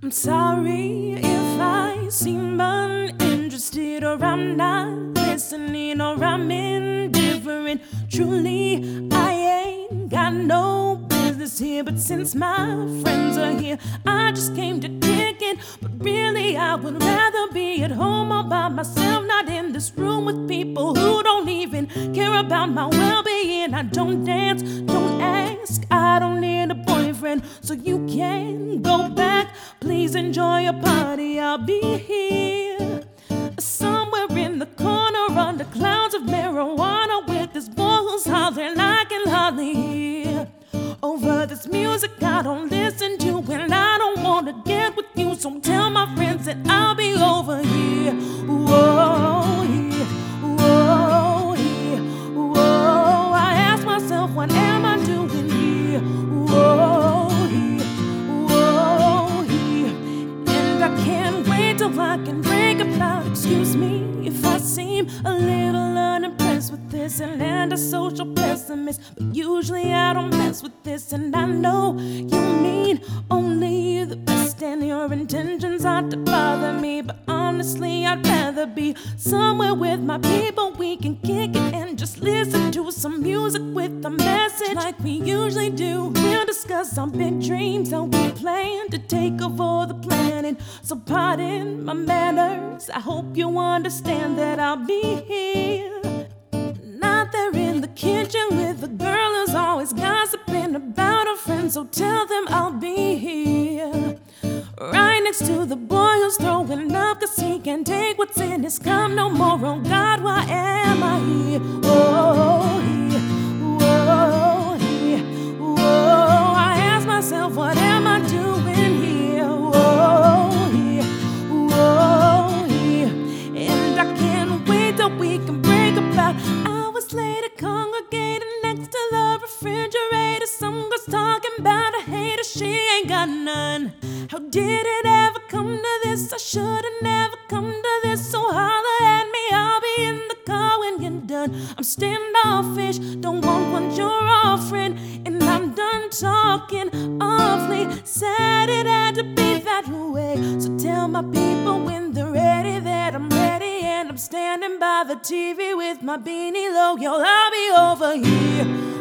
I'm sorry if I seem uninterested or I'm not listening or I'm indifferent. Truly, I ain't got no business here, but since my friends are here, I just came to kick it. But really, I would rather be at home all by myself, not in this room with people who don't even care about my well being. I don't dance, don't ask, I don't need a boyfriend, so you can go enjoy your party, I'll be here. Somewhere in the corner under clouds of marijuana with this boy who's hollering I can hardly hear. Over this music I don't listen to and I don't wanna get with you, so tell my friends that I'll I can break about. Excuse me if I seem a little unimpressed with this and land a social pessimist. But usually I don't mess with this, and I know you mean only the best, and your intentions aren't to bother me. But honestly, I'd rather be somewhere with my people. We can kick it and just listen to some music with a message like we usually do. Discuss our big dreams, how we plan to take over the planet. So, pardon my manners. I hope you understand that I'll be here. Not there in the kitchen with the girl who's always gossiping about her friends. So tell them I'll be here. Right next to the boy who's throwing up cause he can't take what's in his cup no more. Oh God, about hours later, congregating next to the refrigerator. Some girls talking about a hater, she ain't got none. How did it ever come to this? I should've never come to this. So holler at me, I'll be in the car when you're done. I'm standoffish, don't want what you're offering, and I'm done talking awfully. Said it had to be that way. So tell my people when they're ready that I'm ready, and I'm standing the TV with my beanie low. Yo, I'll be over here.